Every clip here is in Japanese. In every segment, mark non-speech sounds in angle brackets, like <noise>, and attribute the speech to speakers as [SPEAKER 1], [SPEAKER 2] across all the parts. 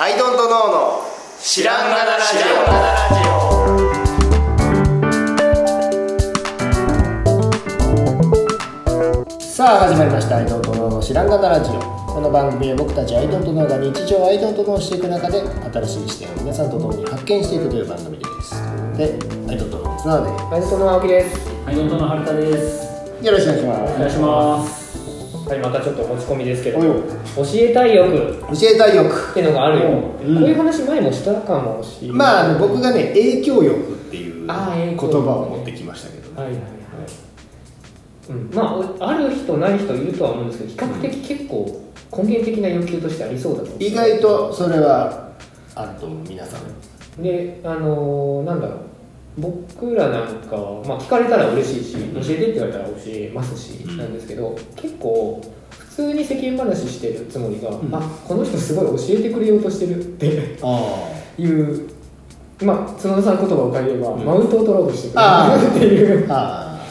[SPEAKER 1] アイドントノーの知らんがなラジ
[SPEAKER 2] オ。さあ始まりました「アイドントノーの知らんがなラジオ」この番組は僕たちアイドントノーが日常アイドントノーしていく中で新しい視点を皆さんと共に発見していくという番組です。でアイドントノーの綱で
[SPEAKER 3] アイドントノー青木です。
[SPEAKER 4] アイドントノー春田です。
[SPEAKER 2] よろしくお願いします。
[SPEAKER 4] お願いします
[SPEAKER 3] はいまたちょっと持ち込みですけど教えたい欲。
[SPEAKER 2] 教えたい欲。
[SPEAKER 3] っていうのがあるよ、
[SPEAKER 2] うん。
[SPEAKER 3] こういう話前もしたかもしれない。
[SPEAKER 2] まああの僕がね影響力っていう言葉
[SPEAKER 3] 力
[SPEAKER 2] を持ってきましたけど、
[SPEAKER 3] はいはいはい。うん、まあおある人ない人いるとは思うんですけど比較的結構根源的な欲求としてありそうだと思う。
[SPEAKER 2] 意外とそれはあると思う皆さん。
[SPEAKER 3] であのーなんだろう僕らなんかは、まあ、聞かれたら嬉しいし教えてって言われたら教えますし、
[SPEAKER 2] うん。
[SPEAKER 3] なんですけど結構普通に世間話してるつもりが、
[SPEAKER 2] ん。
[SPEAKER 3] あこの人すごい教えてくれようとしてるって
[SPEAKER 2] あ
[SPEAKER 3] いうまあ角田さんの言葉を借りれば、
[SPEAKER 2] うん。
[SPEAKER 3] マウントを取ろうとしてくれるっていう
[SPEAKER 2] あ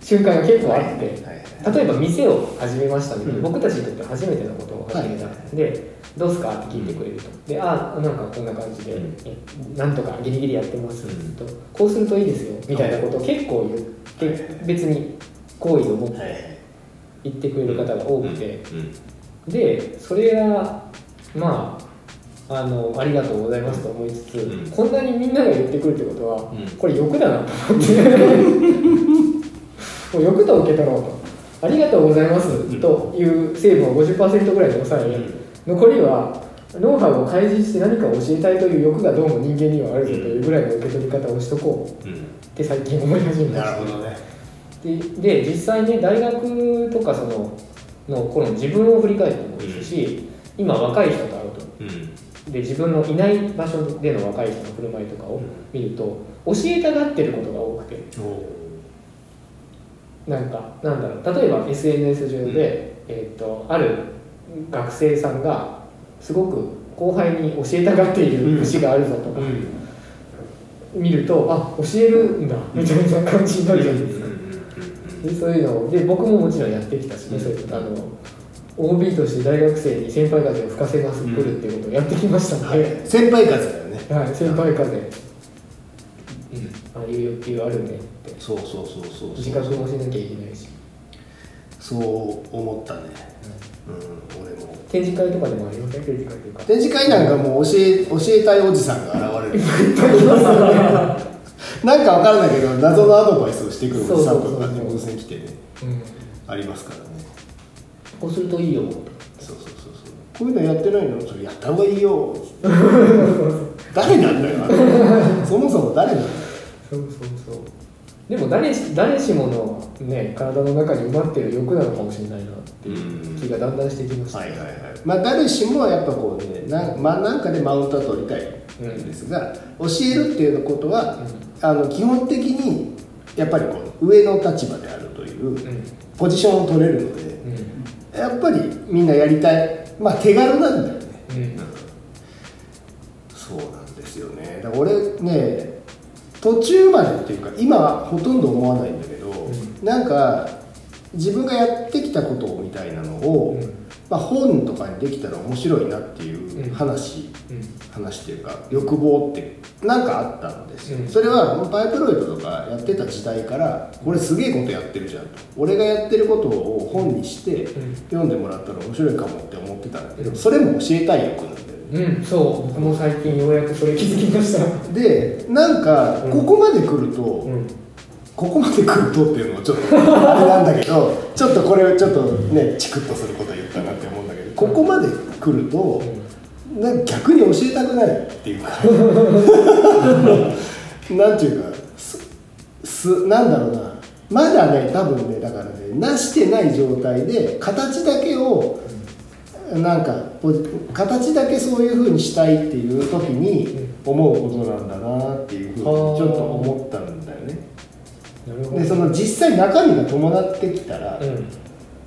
[SPEAKER 3] 瞬間が結構あって、
[SPEAKER 2] はいはい
[SPEAKER 3] 例えば店を始めましたね、
[SPEAKER 2] うん。
[SPEAKER 3] 僕たちにとって初めてのことを始めた、
[SPEAKER 2] は
[SPEAKER 3] でどうすか？って聞いてくれると。でああなんかこんな感じで、
[SPEAKER 2] うん。
[SPEAKER 3] えなんとかギリギリやってます、
[SPEAKER 2] うん。
[SPEAKER 3] とこうするといいですよ。みたいなことを結構言って別に好意を持って言ってくれる方が多くて、
[SPEAKER 2] うん。
[SPEAKER 3] でそれがまああのありがとうございますと思いつつ、
[SPEAKER 2] うん。
[SPEAKER 3] こんなにみんなが言ってくるってことは、
[SPEAKER 2] うん。
[SPEAKER 3] これ欲だなと思って。<laughs> もう欲と受け取ろうと。ありがとうございますという成分を50%ぐらいで抑え、残りはノウハウを開示して何かを教えたいという欲がどうも人間にはあるぞというぐらいの受け取り方をしとこう。
[SPEAKER 2] うん。
[SPEAKER 3] って最近思い始めました
[SPEAKER 2] なるほどね。
[SPEAKER 3] でで実際ね大学とかそのの頃の自分を振り返ってもいいですし、今若い人と会うと。
[SPEAKER 2] うん。
[SPEAKER 3] で自分のいない場所での若い人の振る舞いとかを見ると教えたがってることが多くて。なんかなんだろう。例えば SNS 上で、えー、とある学生さんがすごく後輩に教えたがっている節があるぞと。か、見るとあ教えるんだみたいな感じになるじゃないですか。でそういうのをで僕ももちろん。やってきたしね、そういうあの OB として大学生に先輩風を吹かせますくるっていうことをやってきましたの
[SPEAKER 2] はい
[SPEAKER 3] で、
[SPEAKER 2] 先輩風だよね
[SPEAKER 3] はい先輩風、うん、ああいう欲求あるねって
[SPEAKER 2] そうそうそうそう
[SPEAKER 3] 自覚もしなきゃいけないし
[SPEAKER 2] そう思ったね
[SPEAKER 3] 展示会とかでもありません？展示会というか
[SPEAKER 2] 展示会なんかもう教え教えたいおじさんが現れる。<laughs> なんかわからないけど謎のアドバイスをしてくるおじさんとかねブースに来てね
[SPEAKER 3] うん、
[SPEAKER 2] ありますからね。
[SPEAKER 3] こうするといいよ。
[SPEAKER 2] そうそうそうそう。こういうのやってないの？それやった方がいいよ。<laughs> 誰なんだよあれ。そもそも誰なんだよ。
[SPEAKER 3] そうそうそうでも誰し誰しもの、ね、体の中に埋まってる欲なのかもしれないなっていう気がだんだんしてきました、
[SPEAKER 2] はいはいはい。まあ誰しもやっぱこうねな,、まあ、なんかでマウントは取りたいんですが、教えるっていうことは、あの基本的にやっぱりこう上の立場であるという
[SPEAKER 3] うん。
[SPEAKER 2] ポジションを取れるので
[SPEAKER 3] うん。
[SPEAKER 2] やっぱりみんなやりたい。まあ手軽なんだよね。
[SPEAKER 3] うん。
[SPEAKER 2] そうなんですよね。だから俺ね途中までっていうか今はほとんど思わないんだけど、なんか自分がやってきたことみたいなのを、
[SPEAKER 3] うん。
[SPEAKER 2] まあ、本とかにできたら面白いなっていう
[SPEAKER 3] うん。
[SPEAKER 2] 話、
[SPEAKER 3] うん。
[SPEAKER 2] 話っていうか欲望ってなんかあったんですよ、
[SPEAKER 3] うん。
[SPEAKER 2] それはパイプロイドとかやってた時代からこれすげえことやってるじゃんと。俺がやってることを本にして
[SPEAKER 3] ん。
[SPEAKER 2] 読んでもらったら面白いかもって思ってたんだけどそれも教えたい欲なん
[SPEAKER 3] うん、そう僕も最近ようやくそれ気づきました。
[SPEAKER 2] でなんか
[SPEAKER 3] うん。
[SPEAKER 2] ここまで来ると、
[SPEAKER 3] うん。
[SPEAKER 2] ここまで来るとっていうのもちょっとあれなんだけど <laughs> ちょっとこれちょっとねチクッとすること言ったなって思うんだけどここまで来るとなんか逆に教えたくないっていうか <laughs> なんていうかすすなんだろうな。まだね多分ねだからねなしてない状態で形だけをなんか形だけそういうふうにしたいっていう時に思うことなんだなっていうふうにちょっと思ったんだよね。でその実際中身が伴ってきたら、
[SPEAKER 3] うん。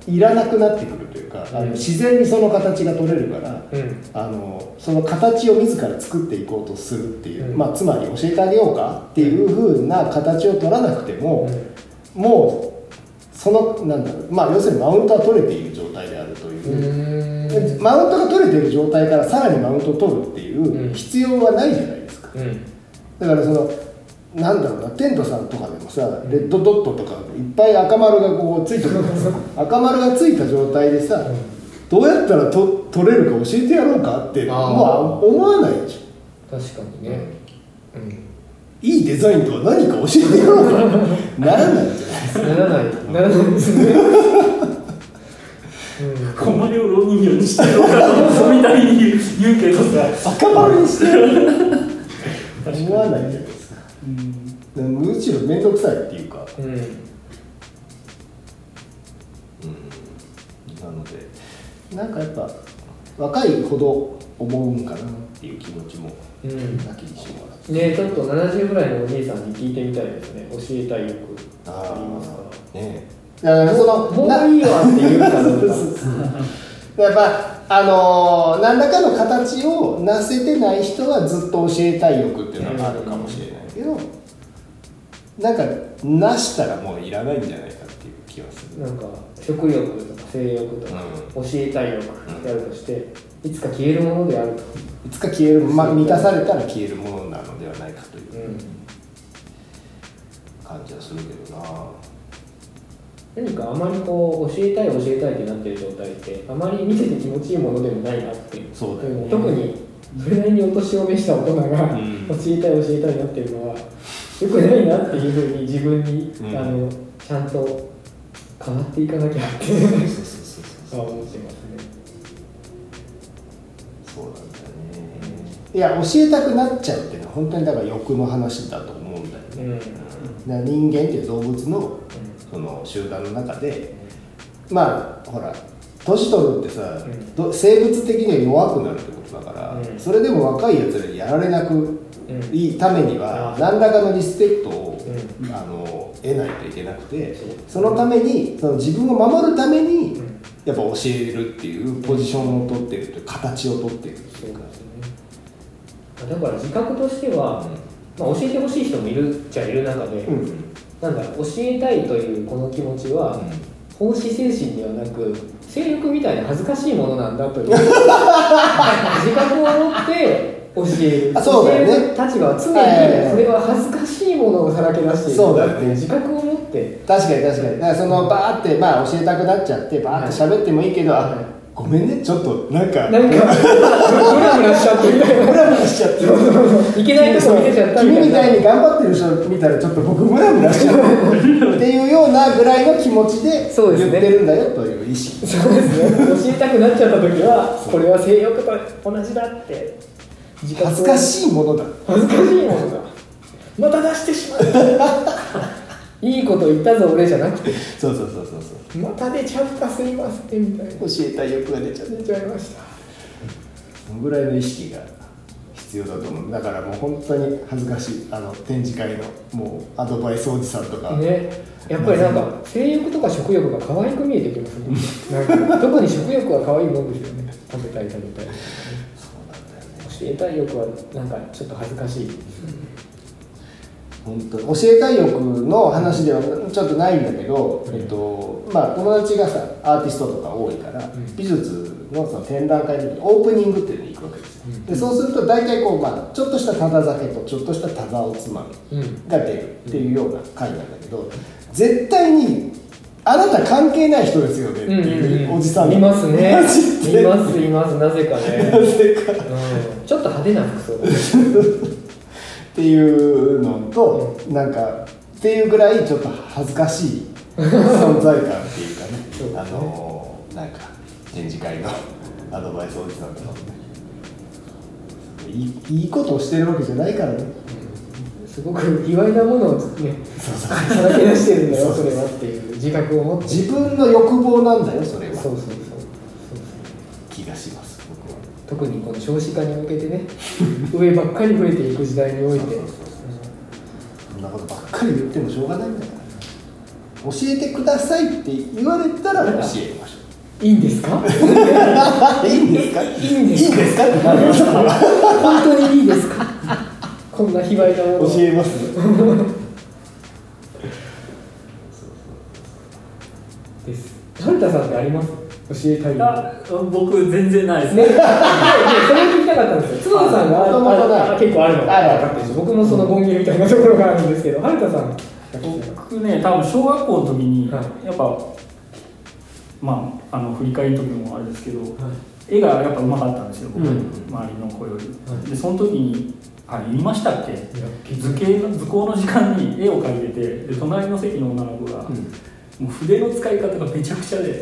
[SPEAKER 2] いらなくなってくるというか、あの
[SPEAKER 3] うん。
[SPEAKER 2] 自然にその形が取れるから、
[SPEAKER 3] うん。
[SPEAKER 2] あのその形を自ら作っていこうとするっていう、
[SPEAKER 3] うん。
[SPEAKER 2] まあ、つまり教えてあげようかっていうふうな形を取らなくても、もうそのなんだろうまあ要するにマウントは取れている状態であるというマウントが取れてる状態からさらにマウントを取るってい
[SPEAKER 3] うん。
[SPEAKER 2] う必要はないじゃないですか。
[SPEAKER 3] うん。
[SPEAKER 2] だからそのなんだろうなテントさんとかでもさレッドドットとかいっぱい赤丸がこうついてる赤丸がついた状態でさどうやったらと取れるか教えてやろうかってもう思わないでしょ
[SPEAKER 3] 確かにね。
[SPEAKER 2] いいデザインとは何か教えてやろうかならないじゃないですか。
[SPEAKER 3] うんならない。ならないですね。
[SPEAKER 4] こまりを老人形にしてるのかみたいに言うけどさ
[SPEAKER 2] 赤丸にしてる思わないじゃないですか、うん、むしろ面倒くさいっていうか
[SPEAKER 3] うん。うん。
[SPEAKER 2] なのでなん。かやっぱ若いほど思うん。かなっていう気持ちも
[SPEAKER 3] うん。
[SPEAKER 2] なきにしもあ
[SPEAKER 3] ねちょっと70ぐらいのおじいさん。に聞いてみたいですね教えたい欲
[SPEAKER 2] あ
[SPEAKER 3] ありますか
[SPEAKER 2] あねえだからその
[SPEAKER 3] もういいわって言うかどうか
[SPEAKER 2] やっぱあのー何らかの形をなせてない人はずっと教えたい欲っていうのはあるかもしれないけど、なんかなしたらもういらないんじゃないかっていう気はする。
[SPEAKER 3] なんか食欲とか性欲とか、教えたい欲であるとしていつか消えるものであると、
[SPEAKER 2] いつか消える、まあ、満たされたら消えるものなのではないかという
[SPEAKER 3] うん、
[SPEAKER 2] 感じはするけどな
[SPEAKER 3] 何かあまりこう教えたい教えたいってなってる状態ってあまり見てて気持ちいいものでもないなっていう。
[SPEAKER 2] そうだよね。
[SPEAKER 3] 特にそれなりにお年を召した大人が、
[SPEAKER 2] ん
[SPEAKER 3] 教えたい教えたいになってるのはよくないなっていうふうに自分に、
[SPEAKER 2] うん。
[SPEAKER 3] あのちゃんと変わっていかなきゃって思ってますね。
[SPEAKER 2] そうなんだよね。いや教えたくなっちゃうっていうのは本当にだから欲の話だと思うんだよね、
[SPEAKER 3] うん。
[SPEAKER 2] 人間っていう動物のその集団の中でまあほら年取るってさ、
[SPEAKER 3] ん。
[SPEAKER 2] ど生物的には弱くなるってことだから、
[SPEAKER 3] うん。
[SPEAKER 2] それでも若いやつらにやられなく
[SPEAKER 3] うん。
[SPEAKER 2] いいためには、
[SPEAKER 3] あ
[SPEAKER 2] 何らかのリスペクトを、
[SPEAKER 3] う
[SPEAKER 2] あの得ないといけなくて
[SPEAKER 3] そ
[SPEAKER 2] のためにその自分を守るために、
[SPEAKER 3] うん。
[SPEAKER 2] やっぱ教えるっていうポジションを取ってるという形を取ってるっていうか。
[SPEAKER 3] だから自覚としては、まあ、教えてほしい人もいるっちゃいる中で、
[SPEAKER 2] うん
[SPEAKER 3] なんだ教えたいというこの気持ちは、奉仕精神ではなく性欲みたいな恥ずかしいものなんだという自覚を持って教える。
[SPEAKER 2] ね
[SPEAKER 3] 教える立場は常にそれは恥ずかしいものをさらけ出している。
[SPEAKER 2] そうだよね。
[SPEAKER 3] 自覚を持って。
[SPEAKER 2] 確かに確かに。だからそのバーってまあ教えたくなっちゃってバーって喋ってもいいけど、
[SPEAKER 3] はい。
[SPEAKER 2] あごめんねちょっとなんか
[SPEAKER 3] なんかムラムラしちゃって。みたいな
[SPEAKER 2] ムラムラしちゃって。
[SPEAKER 3] いけないとこ見せちゃった
[SPEAKER 2] 君みたいに頑張ってる人見たらちょっと僕ムラムラしちゃうっていうようなぐらいの気持ちで言ってるんだよという意識。
[SPEAKER 3] そうですね。教えたくなっちゃった時はこれは性欲と同じだって。
[SPEAKER 2] 恥ずかしいものだ。
[SPEAKER 3] 恥ずかしいものだ。また出してしまったいいこと言ったぞ俺じゃなくて。
[SPEAKER 2] そうそうそうそうそう。
[SPEAKER 3] また出ちゃったすいませんみたいな。
[SPEAKER 2] 教えたい欲が出ちゃう
[SPEAKER 3] 出ちゃいました。
[SPEAKER 2] そのぐらいの意識が必要だと思う。だからもう本当に恥ずかしいあの展示会のもうアドバイスおじさんとか、
[SPEAKER 3] ね。やっぱりなんか性欲とか食欲が可愛く見えてきますね。なんか <laughs> 特に食欲は可愛いもんですよね。食べたい食べたい。教えたい欲はなんかちょっと恥ずかしい
[SPEAKER 2] 本当に教えたい欲の話ではちょっとないんだけど、えっとまあ、友達がさアーティストとか多いから、
[SPEAKER 3] ん。
[SPEAKER 2] 美術のその展覧会の時にオープニングっていうのに行くわけですよ、でそうすると大体こう、まあ、ちょっとしたただ酒とちょっとしたたざおつまみ
[SPEAKER 3] うん
[SPEAKER 2] が出るっていうような回なんだけど絶対にあなた関係ない人ですよねっていうおじさん。が
[SPEAKER 3] いますね。いますいます。なぜかね、<laughs>
[SPEAKER 2] なぜか。
[SPEAKER 3] うん、ちょっと派手な服装 <laughs>
[SPEAKER 2] っていうのと、なんかっていうぐらいちょっと恥ずかしい存在感っていうかね。<laughs>
[SPEAKER 3] ね。
[SPEAKER 2] あのなんか展示会の <laughs> アドバイスおじさんと。いいいいことをしてるわけじゃないからね。
[SPEAKER 3] すごく卑猥なものをねさらけ出してるんだよそれはっていう自覚を持って。
[SPEAKER 2] 自分の欲望なんだよそれは。
[SPEAKER 3] そうそう
[SPEAKER 2] します僕は。
[SPEAKER 3] 特にこの少子化に向けてね <laughs> 上ばっかり増えていく時代において。
[SPEAKER 2] そんなことばっかり言ってもしょうがないんだから教えてくださいって言われたら教えましょう。<laughs>
[SPEAKER 3] いいんですか？
[SPEAKER 2] いいんですか？
[SPEAKER 3] いいんですか？
[SPEAKER 2] いいんですか？ってなる
[SPEAKER 3] 本当にいいですか？こんな卑猥なものを。
[SPEAKER 2] 教えます。<laughs>
[SPEAKER 3] です。春田さんってあります？えたい。
[SPEAKER 4] あ僕全然ないです。
[SPEAKER 3] ね、<laughs> ででそれを聞きたかったんですよ。角田さんが結構あるの。かってる。し僕もその権限みたいなところがあるんですけど春田さん
[SPEAKER 4] 僕ね多分小学校の時に、
[SPEAKER 3] は
[SPEAKER 4] やっぱまああの振り返りの時もあれですけど、絵がやっぱ上手かったんですよ僕、
[SPEAKER 3] うん。
[SPEAKER 4] 周りの子より、
[SPEAKER 3] はい。
[SPEAKER 4] でその時にあれ言いましたっけ？図形の図工の時間に絵を描いててで隣の席の女の子が、もう筆の使い方がめちゃくちゃで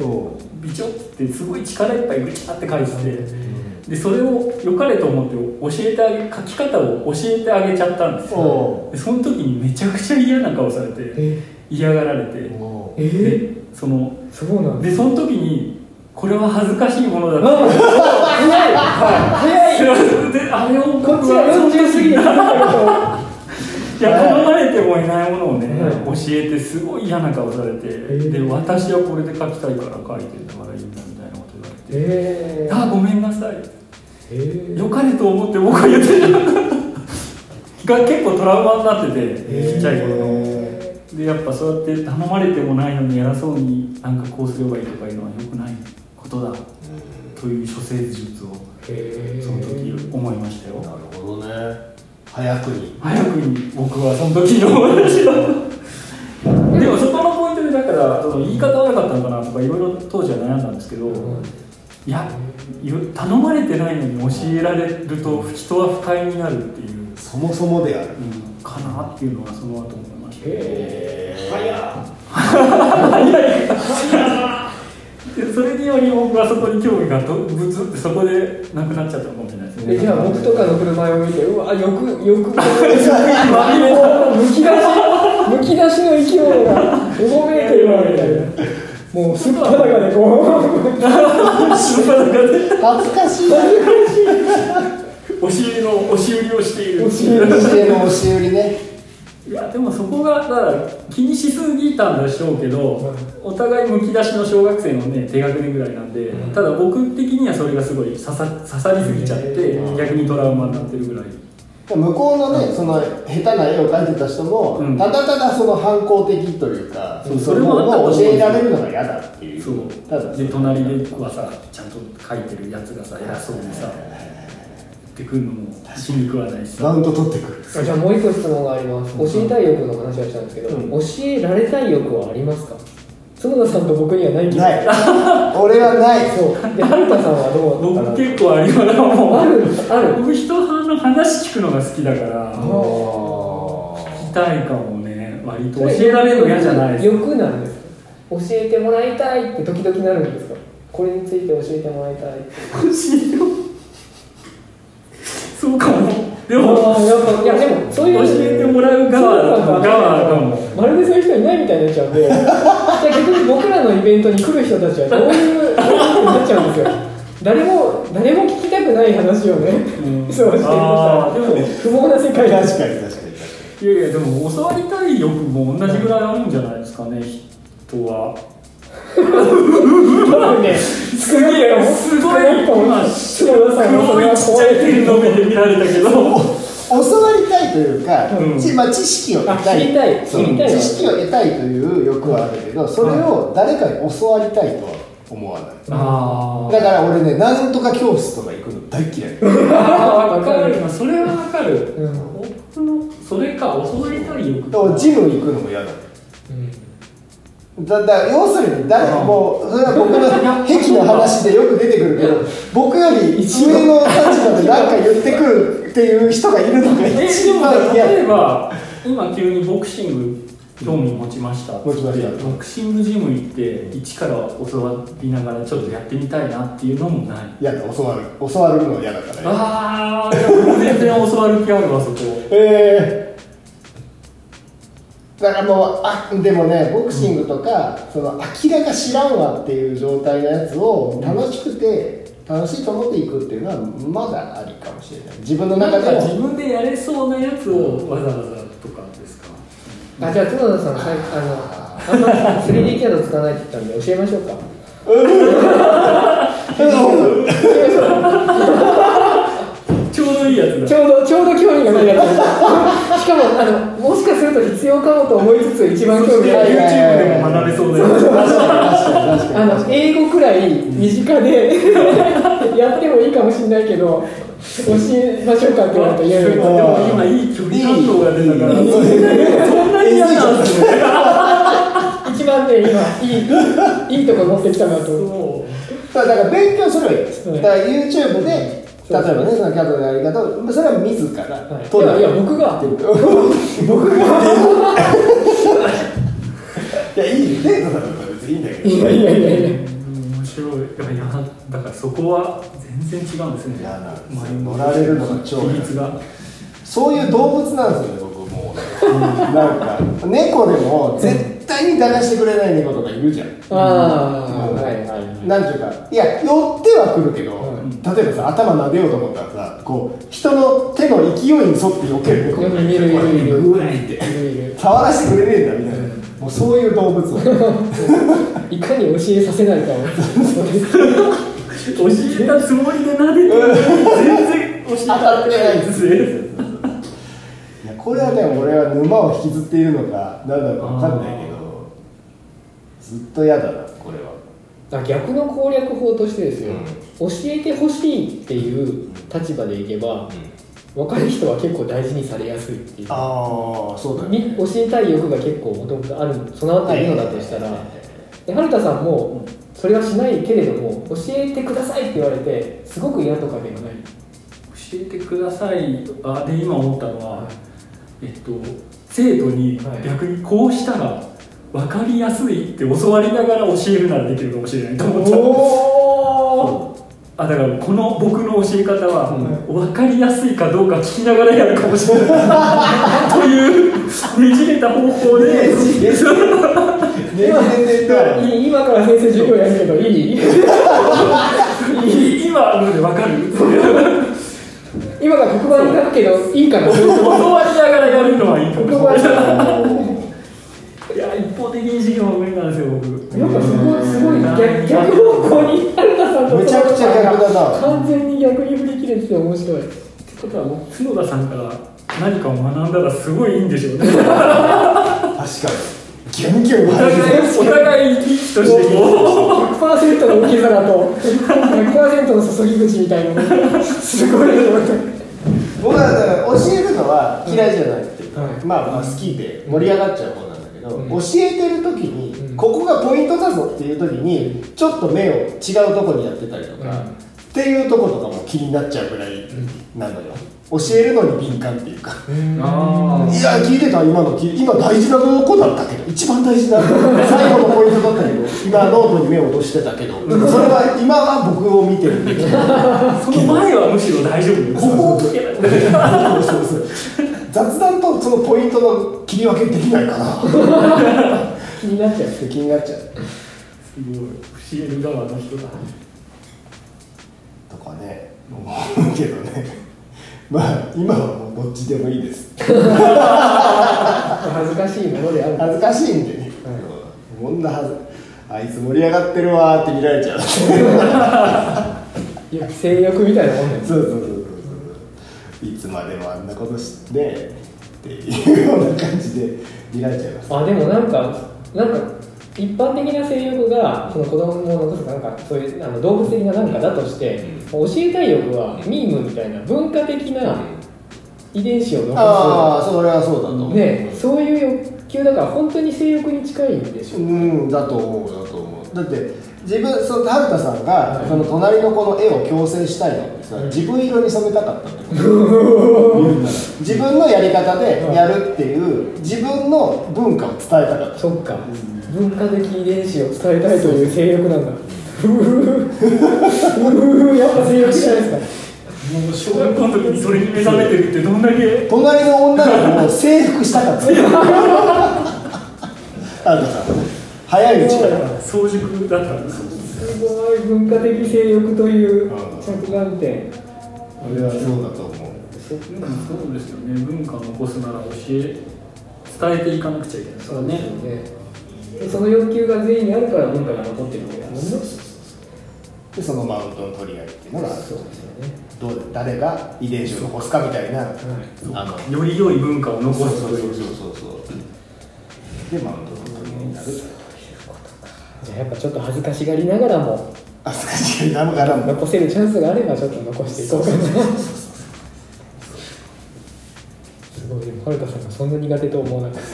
[SPEAKER 4] ビチョってすごい力いっぱいぐちゃって描いてて、でそれを良かれと思って教えてあげ描き方を教えてあげちゃったんですよ。
[SPEAKER 2] お
[SPEAKER 4] でその時にめちゃくちゃ嫌な顔されて
[SPEAKER 3] え？
[SPEAKER 4] 嫌がられて。でその
[SPEAKER 3] そうなん
[SPEAKER 4] でその時にこれは恥ずかしいものだ
[SPEAKER 3] あ早い。早い。<laughs>
[SPEAKER 4] であれを僕
[SPEAKER 3] こっちが
[SPEAKER 4] は
[SPEAKER 3] 40過ぎた <laughs>
[SPEAKER 4] いや頼まれてもいないものをね、
[SPEAKER 3] はい。
[SPEAKER 4] 教えてすごい嫌な顔されて、
[SPEAKER 3] ー。
[SPEAKER 4] で私はこれで書きたいから書いてるからいいんだみたいなこと言われて、
[SPEAKER 3] えー、
[SPEAKER 4] あごめんなさい。
[SPEAKER 3] えー、
[SPEAKER 4] 良かれと思って僕は言ってる <laughs> が結構トラウマになってて、ちっちゃい頃の。
[SPEAKER 2] え
[SPEAKER 4] でやっぱそうやって頼まれてもないのに偉そうになんかこうすればいいとかいうのは良くないことだ。という処世術を
[SPEAKER 3] えー、
[SPEAKER 4] その時思いましたよ。
[SPEAKER 2] なるほどね早くに。
[SPEAKER 4] 早くに僕はその時に思いましたでもそこのポイントでだからその言い方悪かったのかなとかいろいろ当時は悩んだんですけど、いやよ頼まれてないのに教えられると人は不快になるっていう、
[SPEAKER 2] そもそもである。
[SPEAKER 4] うん、かなっていうのはその後思いました。
[SPEAKER 3] え <laughs>
[SPEAKER 4] でそれにより僕はそこに興味がとぶつってそこでなくなっちゃったかもしれないですね、
[SPEAKER 3] じゃあ僕とかの振る舞いを見てうわよくよくこうむき出しむき出しの生き物がうごめいてるわみたいなもうすっぱだかでこう
[SPEAKER 4] すっぱだかで
[SPEAKER 2] 恥ずかしい恥ずかしい
[SPEAKER 4] 押し売りの押し売りをしている
[SPEAKER 3] 押し売り
[SPEAKER 2] の押し売りね
[SPEAKER 4] いやでもそこがだから気にしすぎたんでしょうけど、お互いむき出しの小学生のね低学年ぐらいなん。で、ただ僕的にはそれがすごい刺さ刺さりすぎちゃって、逆にトラウマになってるぐらい。
[SPEAKER 2] 向こうのねその下手な絵を描いてた人も、
[SPEAKER 4] うん。
[SPEAKER 2] ただただその反抗的というか
[SPEAKER 4] そう
[SPEAKER 2] それ
[SPEAKER 4] それも
[SPEAKER 2] 教えられるのが嫌だっていう。
[SPEAKER 4] そう。
[SPEAKER 2] ただ
[SPEAKER 4] で隣ではさちゃんと書いてるやつがさ偉そうにさ言ってくるのも気に食わないしさ。
[SPEAKER 2] マウント取ってくる。
[SPEAKER 3] あじゃあもう一個質問があります。教えたい欲の話をしたんですけど、
[SPEAKER 2] うん。
[SPEAKER 3] 教えられたい欲はありますか？角田さんと僕にはない気が
[SPEAKER 2] ない。俺はない。
[SPEAKER 3] そう。で春田さんはどう
[SPEAKER 4] 僕結構あります。もう
[SPEAKER 3] ある。ある。
[SPEAKER 4] 僕人の話聞くのが好きだから聞
[SPEAKER 2] お
[SPEAKER 4] きたいかもね。割と教えられるの嫌じゃないです
[SPEAKER 3] 欲なんです。か教えてもらいたいって時々なるんですか？これについて教えてもらいたいって。<laughs>
[SPEAKER 4] 欲しいよそうかも。でも
[SPEAKER 3] あーやっぱいやでもそういう
[SPEAKER 4] 教えてもらう側側かも。
[SPEAKER 3] まるでそういう人いないみたいになっちゃうんで。じゃあ逆に僕らのイベントに来る人たちはどういうどういう風になっちゃうんですよ。誰も誰も聞きたくない話をね、
[SPEAKER 4] うん。
[SPEAKER 3] そうしてる
[SPEAKER 4] あーでも
[SPEAKER 3] 不毛な世界だ
[SPEAKER 2] 確かに確かに。
[SPEAKER 4] いやいやでも教わりたい欲も同じぐらいあるんじゃないですかね人は
[SPEAKER 3] 多分ね。
[SPEAKER 4] すげえすごい今す
[SPEAKER 3] 角田さんのそれは
[SPEAKER 4] ごいちっち
[SPEAKER 3] 怖い
[SPEAKER 4] ゃい点の目で見られたけど
[SPEAKER 2] 教わりたいというか、
[SPEAKER 4] うん
[SPEAKER 2] ちまあ、知識を得たい
[SPEAKER 3] 知りたい知りたい
[SPEAKER 2] 知識を得たいという欲はあるけどそれを誰かに教わりたいとは思わない
[SPEAKER 4] あ
[SPEAKER 2] だから俺ね。なんとか教室とか行くの大嫌い
[SPEAKER 4] あ分かるそれは分かる、
[SPEAKER 3] うん
[SPEAKER 4] それか教わりたい欲
[SPEAKER 2] ジム行くのも嫌だだだ要するに誰もうそれは僕の癖の話でよく出てくるけど僕より上の立場で何か言ってくるっていう人がいるのが一
[SPEAKER 4] も
[SPEAKER 2] 番嫌
[SPEAKER 4] 例えば今急にボクシング興味持ちました。
[SPEAKER 2] 持ちました。
[SPEAKER 4] でボクシングジム行って一から教わりながらちょっとやってみたいなっていうのもない。
[SPEAKER 2] 嫌だ教わる。教わるの嫌だからね。
[SPEAKER 4] ああ全然教わる気あるわそこ。<laughs>
[SPEAKER 2] ええだからもうあでもねボクシングとか、その明らか知らんわっていう状態のやつを楽しくて楽しいと思っていくっていうのはまだありかもしれない。自分の中で
[SPEAKER 4] 自分でやれそうなやつをわざわざとかですか？
[SPEAKER 3] あじゃあ角田さんさいあのあんま 3D キャド使わないって言ったんで教えましょうか
[SPEAKER 4] いいやつだ。
[SPEAKER 3] ちょうどちょうど興味がないやつかもあのもしかすると必要かもと思いつつ一番興味ある。
[SPEAKER 4] YouTube でも学べそうだよ
[SPEAKER 2] 確かに確かに確か
[SPEAKER 3] あ
[SPEAKER 2] に
[SPEAKER 3] の英語くらい身近で <laughs> やってもいいかもしれないけど教えましょうかって言われると言える
[SPEAKER 4] でも今いい距離感動が出たから。そんなに嫌なんですね。
[SPEAKER 3] 一番ね今いいいいとこ持ってきたなと。思う。
[SPEAKER 2] だから勉強すればいいです、
[SPEAKER 3] はい
[SPEAKER 2] だから YouTube で例えばねそのキャットのやり方をそれは自ら
[SPEAKER 3] はい。いやいや僕が。
[SPEAKER 2] 僕が。いやいいデートだったら別にいいんだけど。
[SPEAKER 3] いやいやいやいや。
[SPEAKER 4] 面白い。いやだからそこは全然違うんですね。
[SPEAKER 2] いや乗られるのが超そういう動物なんですよねなんか猫でも絶対に抱かしてくれない猫とかいるじゃん。
[SPEAKER 3] ああはいはい
[SPEAKER 2] なんていうかいや寄ってはくるけど、
[SPEAKER 3] うん。
[SPEAKER 2] 例えばさ頭撫でようと思ったらさこう人の手の勢いに沿って避ける。猫
[SPEAKER 3] よく見るいるいる
[SPEAKER 2] グーって
[SPEAKER 3] いるいる
[SPEAKER 2] 触らせてくれねえんだみたいな、もうそういう動物を
[SPEAKER 3] いかに教えさせないかを
[SPEAKER 4] 教えたつもりで撫でて全然教えたってないです
[SPEAKER 2] これはね俺は沼を引きずっているのか何なのか分かんないけどずっと嫌だなこれは。
[SPEAKER 3] あ逆の攻略法としてですよ、教えてほしいっていう立場でいけば、若い人は結構大事にされやすいっていう。
[SPEAKER 2] ああそうだ
[SPEAKER 3] に教えたい欲が結構もともとあるそのあたりのだとしたら、で春田さんもそれはしないけれども教えてくださいって言われてすごく嫌とかではない。
[SPEAKER 4] 教えてください。あで今思ったのは、えっと生徒に
[SPEAKER 3] はい。
[SPEAKER 4] 逆にこうしたら分かりやすいって教わりながら教えるならできるかもしれないと思った
[SPEAKER 3] お
[SPEAKER 4] あだからこの僕の教え方は、分かりやすいかどうか聞きながらやるかもしれない。<laughs> というねじれた方法で。
[SPEAKER 3] 今いい今から先生授業やるけどいい？
[SPEAKER 4] 今ので分かる
[SPEAKER 3] 今から黒板に書くけどいいかな
[SPEAKER 4] 教わりながらやるのはいいかもしれないいや一方的に授業は無理なんですよ僕
[SPEAKER 3] なんかすごいすごい逆逆方向に春田さんと
[SPEAKER 2] めちゃくちゃ逆だな
[SPEAKER 3] 完全に逆に振り切れてて面白い
[SPEAKER 4] ってことはもう角田さんから何かを学んだらすごいいいんでしょうね
[SPEAKER 2] 確かにギュンギュン
[SPEAKER 4] お互いお互い生き生きとしてこ
[SPEAKER 3] 100%の受け皿と100%の注ぎ口みたいなすごい
[SPEAKER 2] 僕はだから教えるのは嫌いじゃないっていうか、
[SPEAKER 3] はい。
[SPEAKER 2] まあまあ好きで盛り上がっちゃう方なんだけど、
[SPEAKER 3] うん。
[SPEAKER 2] 教えてる時に、
[SPEAKER 3] うん。
[SPEAKER 2] ここがポイントだぞっていう時にちょっと目を違うとこにやってたりとか、
[SPEAKER 3] うん。
[SPEAKER 2] っていうとことかも気になっちゃうぐらいなのよ教えるのに敏感っていうか。
[SPEAKER 4] あ
[SPEAKER 2] いや聞いてた今の。今大事なとこだったけど。一番大事な <laughs> 最後のポイントだったけど。今ノートに目を落としてたけど。それは今は僕を見てるべき
[SPEAKER 4] その前はむしろ大丈夫。<laughs>
[SPEAKER 2] 雑談とそのポイントの切り分けできないかな
[SPEAKER 3] 気になっちゃう。
[SPEAKER 2] って気になっちゃう。
[SPEAKER 4] すごい教える側の人だ。
[SPEAKER 2] とかね思うけどねまあ今はもうどっちでもいいです。
[SPEAKER 3] 恥ずかしいものである。
[SPEAKER 2] 恥ずかしいんで。ね、こんなはずあいつ盛り上がってるわーって見られちゃう。
[SPEAKER 3] いや性欲みたいなもんだよ。
[SPEAKER 2] そうそうそうそうそういつまでもあんなことしてっていうような感じで見られちゃいます。
[SPEAKER 3] あでもなんかなんか一般的な性欲がその子供の残すなんかそういうあの動物的な何かだとして、教えたい欲はミームみたいな文化的な遺伝子を残
[SPEAKER 2] ああそれはそうだと思う、
[SPEAKER 3] すねそういう欲求だから本当に性欲に近いんでしょ
[SPEAKER 2] うんだと思うだと思う。だって自分その春田さんが、その隣の子の絵を矯正したいのってさ、自分色に染めたかったっ <laughs> 自分のやり方でやるっていう自分の文化を伝えたかった。
[SPEAKER 3] そっか文化的遺伝子を伝えたいという性欲なんだ。ふふふやっぱ性欲じゃないですか。
[SPEAKER 4] もう小学校の時にそれに目覚めてるってどんだけ？
[SPEAKER 2] 隣の女の子を征服したかった。春田さん早いうちから。
[SPEAKER 4] 早熟だったんです
[SPEAKER 3] すごい文化的性欲という着眼点。
[SPEAKER 2] 俺はそうだと思う。
[SPEAKER 4] うんそうですよね。文化を残すなら教え伝えていかなくちゃいけない。ですからね
[SPEAKER 3] その欲求が全員にあるから文化が残ってるわけだもんね。
[SPEAKER 2] でそのマウントの取り合いっていうのがある
[SPEAKER 3] そう。ですよね
[SPEAKER 2] どう誰が遺伝子を残すかみたいな、あの
[SPEAKER 4] より良い文化を残すという。
[SPEAKER 2] そうそうそうそうでマウントの取り合いになる？
[SPEAKER 3] じゃあやっぱちょっと恥ずかしがりながらも
[SPEAKER 2] あすかしいながらも。
[SPEAKER 3] 残せるチャンスがあればちょっと残していこうかな。すごい。でもはるかさんがそんな苦手と思わなかった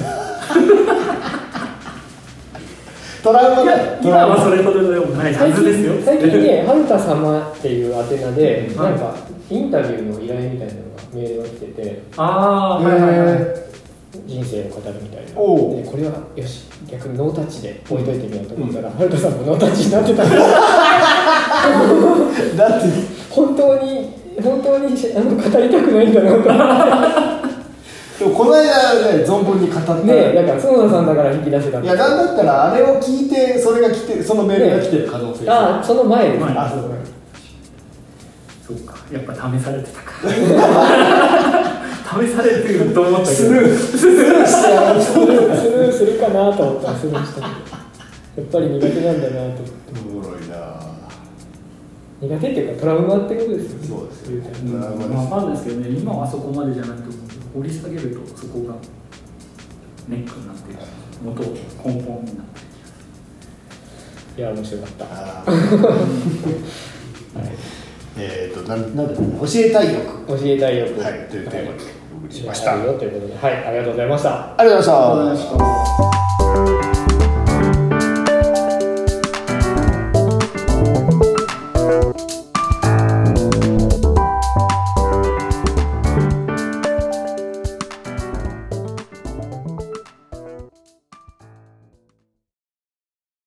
[SPEAKER 2] トラウマだよ。ト
[SPEAKER 4] 今はそれほどでもないは
[SPEAKER 3] 最
[SPEAKER 4] ずですよ。
[SPEAKER 3] 近最近ね「はるか様」っていう宛名で、
[SPEAKER 4] うん。
[SPEAKER 3] なんかインタビューの依頼みたいなのがメールが来てて
[SPEAKER 4] ああはいはいはい。
[SPEAKER 2] え
[SPEAKER 3] 人生を語るみたいな。
[SPEAKER 2] おう。
[SPEAKER 3] でこれはよし逆にノータッチで置いといてみようと思ったら、はるかさんもノータッチになってたんで
[SPEAKER 2] ー <laughs> だって。
[SPEAKER 3] 本当に本当にあの語りたくないんだなと思って
[SPEAKER 2] でもこの間ね存分に語った。
[SPEAKER 3] ねだから角田さんだから引き出せたん
[SPEAKER 2] い
[SPEAKER 3] で
[SPEAKER 2] やなんだったらあれを聞いてそれが来てそのメールが来てる可能性。
[SPEAKER 3] あその前です、
[SPEAKER 4] 前
[SPEAKER 2] あそう
[SPEAKER 4] そうか。やっぱ試されてたか。試されてると思ったけど。
[SPEAKER 2] スルー。スルー。してやる
[SPEAKER 3] スルースルーするかなと思った。らスルーしたけど。やっぱり苦手なんだなと思って。
[SPEAKER 2] おもろいな
[SPEAKER 3] 苦手っていうかトラウマってことですよね。
[SPEAKER 2] そうですよ
[SPEAKER 3] 言う
[SPEAKER 4] まあ、わかんないですけどね今はそこまでじゃなくて掘り下げるとそこがネックになってる。元根本になってる。
[SPEAKER 3] いや面白かった。
[SPEAKER 2] あー。えっとなんなんだろうな。教えたい欲。
[SPEAKER 3] 教えたいよく
[SPEAKER 2] はい。というテーマでお送りしました、
[SPEAKER 3] あるよということで。はい。ありがとうございました。
[SPEAKER 2] ありがとうございました